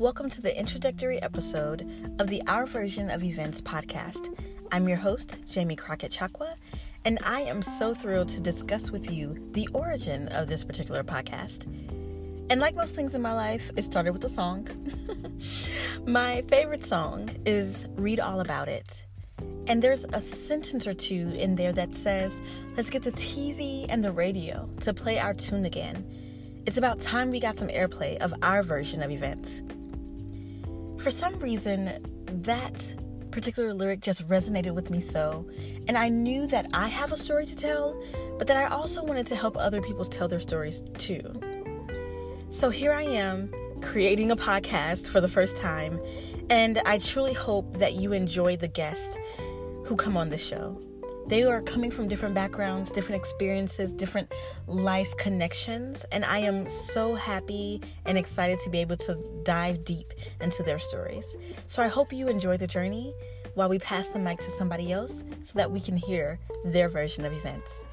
Welcome to the introductory episode of the Our Version of Events podcast. I'm your host, Jamie Crockett Tchakoua, and I am so thrilled to discuss with you the origin of this particular podcast. And like most things in my life, it started with a song. my favorite song is Read All About It. And there's a sentence or two in there that says, Let's get the TV and the radio to play our tune again. It's about time we got some airplay of our version of events. For some reason, that particular lyric just resonated with me so, and I knew that I have a story to tell, but that I also wanted to help other people tell their stories too. So here I am creating a podcast for the first time, and I truly hope that you enjoy the guests who come on the show. They are coming from different backgrounds, different experiences, different life connections, and I am so happy and excited to be able to dive deep into their stories. So I hope you enjoy the journey while we pass the mic to somebody else so that we can hear their version of events.